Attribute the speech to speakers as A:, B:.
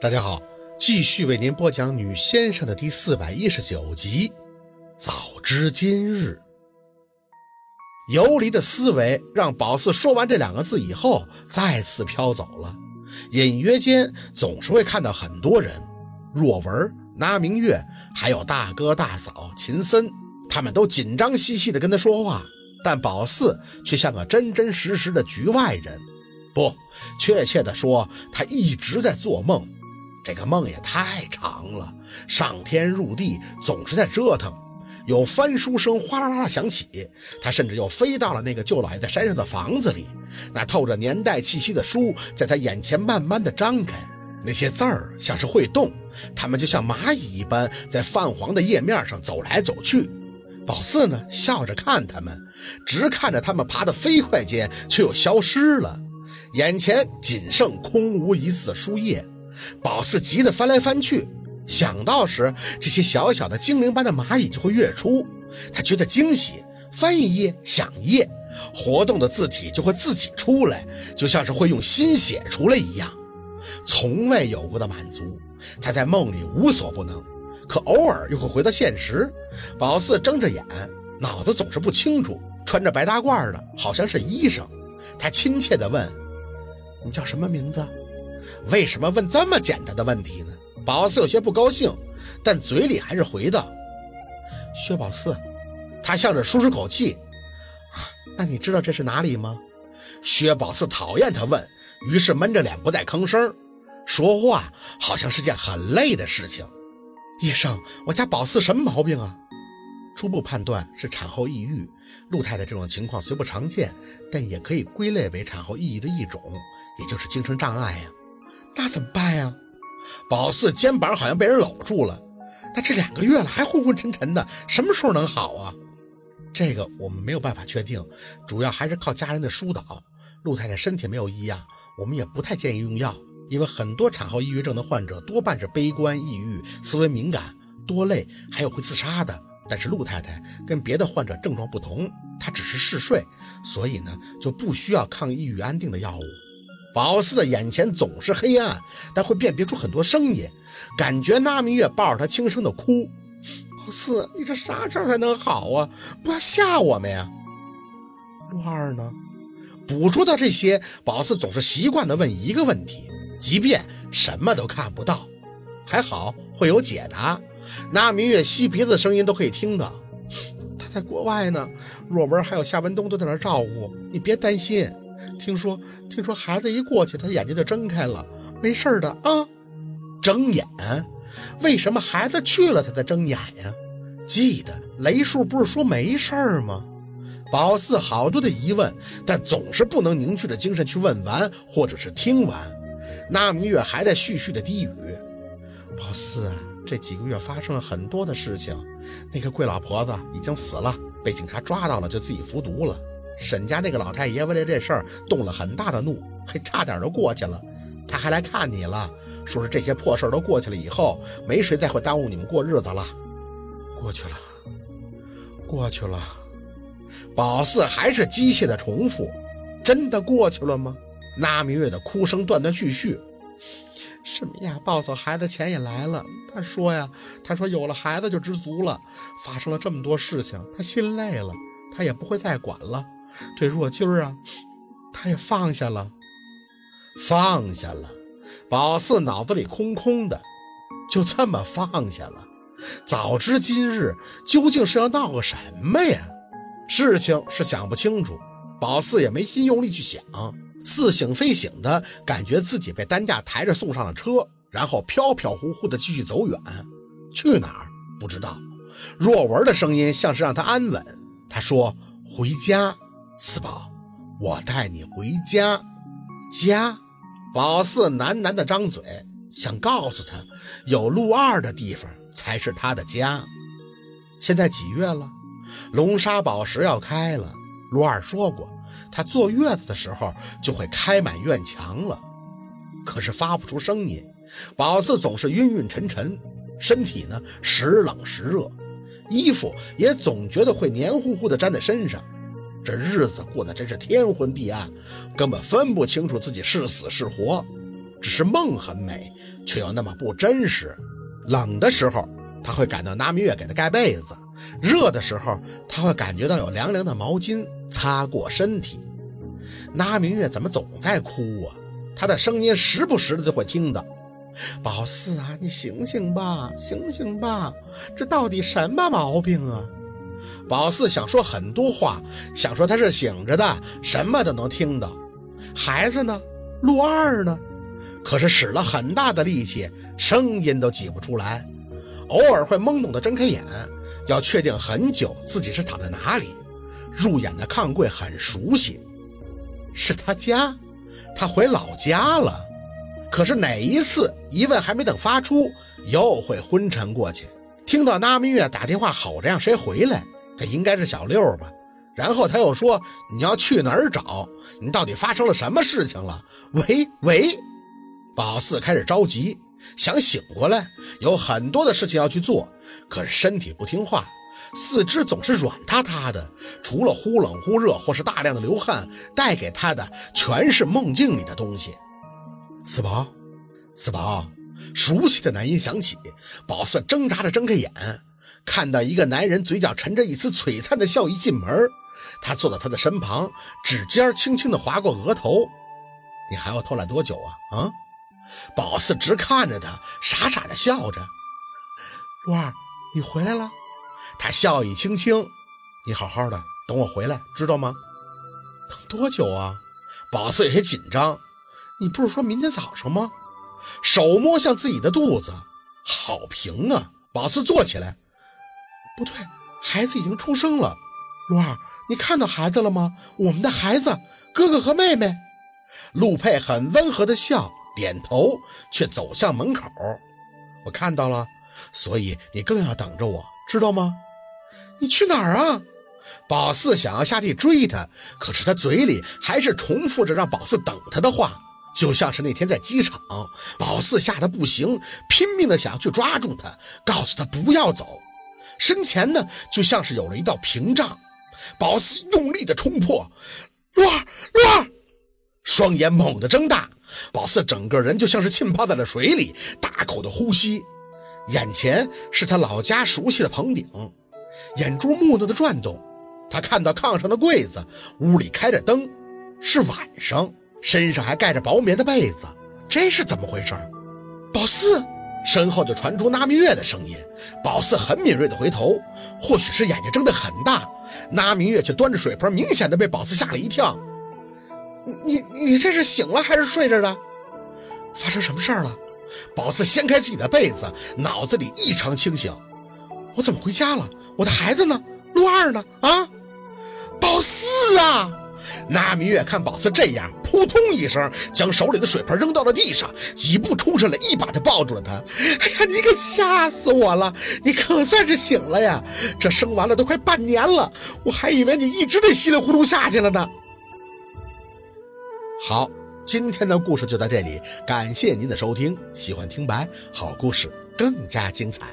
A: 大家好，继续为您播讲《女先生》的第四百一十九集。早知今日，游离的思维让宝四说完这两个字以后，再次飘走了。隐约间总是会看到很多人，若文、那明月，还有大哥大嫂秦森，他们都紧张兮兮地跟他说话，但宝四却像个真真实实的局外人。不，确切地说，他一直在做梦。这个梦也太长了，上天入地，总是在折腾。有翻书声哗啦啦的响起，他甚至又飞到了那个舅老爷在山上的房子里。那透着年代气息的书在他眼前慢慢的张开，那些字儿像是会动，他们就像蚂蚁一般在泛黄的页面上走来走去。宝四呢，笑着看他们，直看着他们爬得飞快间，却又消失了，眼前仅剩空无一字的书页。宝四急得翻来翻去，想到时这些小小的精灵般的蚂蚁就会跃出，他觉得惊喜，翻一页想一页，活动的字体就会自己出来，就像是会用心写出来一样，从未有过的满足。他在梦里无所不能，可偶尔又会回到现实。宝四睁着眼，脑子总是不清楚，穿着白大褂的好像是医生。他亲切地问：“你叫什么名字？”为什么问这么简单的问题呢？宝四有些不高兴，但嘴里还是回道：“薛宝四。”他向着舒出口气：“啊，那你知道这是哪里吗？”薛宝四讨厌他问，于是闷着脸不再吭声。说话好像是件很累的事情。医生，我家宝四什么毛病啊？初步判断是产后抑郁。陆太太这种情况虽不常见，但也可以归类为产后抑郁的一种，也就是精神障碍呀。那怎么办呀？宝四肩膀好像被人搂住了。那这两个月了还昏昏沉沉的，什么时候能好啊？这个我们没有办法确定，主要还是靠家人的疏导。陆太太身体没有异样，我们也不太建议用药，因为很多产后抑郁症的患者多半是悲观、抑郁、思维敏感、多累，还有会自杀的。但是陆太太跟别的患者症状不同，她只是嗜睡，所以呢就不需要抗抑郁安定的药物。宝四的眼前总是黑暗，但会辨别出很多声音，感觉那明月抱着他轻声的哭。宝四，你这啥时候才能好啊？不要吓我们呀！陆二呢？捕捉到这些，宝四总是习惯的问一个问题，即便什么都看不到，还好会有解答。那明月吸鼻子的声音都可以听到。他在国外呢，若文还有夏文东都在那照顾，你别担心。听说，听说孩子一过去，他眼睛就睁开了，没事的啊。睁眼？为什么孩子去了他才睁眼呀？记得雷叔不是说没事吗？宝四好多的疑问，但总是不能凝聚着精神去问完或者是听完。那明月还在絮絮的低语：“宝四啊，这几个月发生了很多的事情，那个贵老婆子已经死了，被警察抓到了，就自己服毒了。”沈家那个老太爷为了这事儿动了很大的怒，还差点就过去了。他还来看你了，说是这些破事儿都过去了以后，没谁再会耽误你们过日子了。过去了，过去了。宝四还是机械的重复：“真的过去了吗？”那明月的哭声断断续续：“什么呀？抱走孩子钱也来了。他说呀，他说有了孩子就知足了。发生了这么多事情，他心累了，他也不会再管了。”对若金儿啊，他也放下了，放下了。宝四脑子里空空的，就这么放下了。早知今日，究竟是要闹个什么呀？事情是想不清楚，宝四也没心用力去想，似醒非醒的感觉自己被担架抬着送上了车，然后飘飘忽忽的继续走远，去哪儿不知道。若文的声音像是让他安稳，他说：“回家。”四宝，我带你回家。家，宝四喃喃地张嘴，想告诉他，有陆二的地方才是他的家。现在几月了？龙沙宝石要开了。陆二说过，他坐月子的时候就会开满院墙了。可是发不出声音。宝四总是晕晕沉沉，身体呢时冷时热，衣服也总觉得会黏糊糊的粘在身上。这日子过得真是天昏地暗，根本分不清楚自己是死是活。只是梦很美，却又那么不真实。冷的时候，他会感到纳明月给他盖被子；热的时候，他会感觉到有凉凉的毛巾擦过身体。纳明月怎么总在哭啊？他的声音时不时的就会听到：“宝四啊，你醒醒吧，醒醒吧，这到底什么毛病啊？”宝四想说很多话，想说他是醒着的，什么都能听到。孩子呢？陆二呢？可是使了很大的力气，声音都挤不出来。偶尔会懵懂的睁开眼，要确定很久自己是躺在哪里。入眼的炕柜很熟悉，是他家，他回老家了。可是哪一次疑问还没等发出，又会昏沉过去。听到那明月打电话吼着让谁回来。这应该是小六吧，然后他又说：“你要去哪儿找？你到底发生了什么事情了？”喂喂，宝四开始着急，想醒过来，有很多的事情要去做，可是身体不听话，四肢总是软塌塌的，除了忽冷忽热或是大量的流汗，带给他的全是梦境里的东西。四宝，四宝，熟悉的男音响起，宝四挣扎着睁开眼。看到一个男人嘴角沉着一丝璀璨的笑意进门，他坐到他的身旁，指尖轻轻地划过额头。你还要偷懒多久啊？啊！宝四直看着他，傻傻的笑着。陆二，你回来了。他笑意轻轻。你好好的，等我回来，知道吗？等多久啊？宝四有些紧张。你不是说明天早上吗？手摸向自己的肚子，好平啊。宝四坐起来。不对，孩子已经出生了。陆二，你看到孩子了吗？我们的孩子，哥哥和妹妹。陆佩很温和的笑，点头，却走向门口。我看到了，所以你更要等着我，知道吗？你去哪儿啊？宝四想要下地追他，可是他嘴里还是重复着让宝四等他的话，就像是那天在机场，宝四吓得不行，拼命的想要去抓住他，告诉他不要走。身前呢，就像是有了一道屏障，宝四用力的冲破，陆二，陆二，双眼猛地睁大，宝四整个人就像是浸泡在了水里，大口的呼吸，眼前是他老家熟悉的棚顶，眼珠木讷的转动，他看到炕上的柜子，屋里开着灯，是晚上，身上还盖着薄棉的被子，这是怎么回事？宝四。身后就传出纳明月的声音，宝四很敏锐的回头，或许是眼睛睁得很大，纳明月却端着水盆，明显的被宝四吓了一跳。你你这是醒了还是睡着的？发生什么事儿了？宝四掀开自己的被子，脑子里异常清醒。我怎么回家了？我的孩子呢？陆二呢？啊，宝四啊！那明月看宝四这样，扑通一声将手里的水盆扔到了地上，几步冲上来，一把就抱住了他。哎呀，你可吓死我了！你可算是醒了呀！这生完了都快半年了，我还以为你一直得稀里糊涂下去了呢。好，今天的故事就到这里，感谢您的收听。喜欢听白好故事，更加精彩。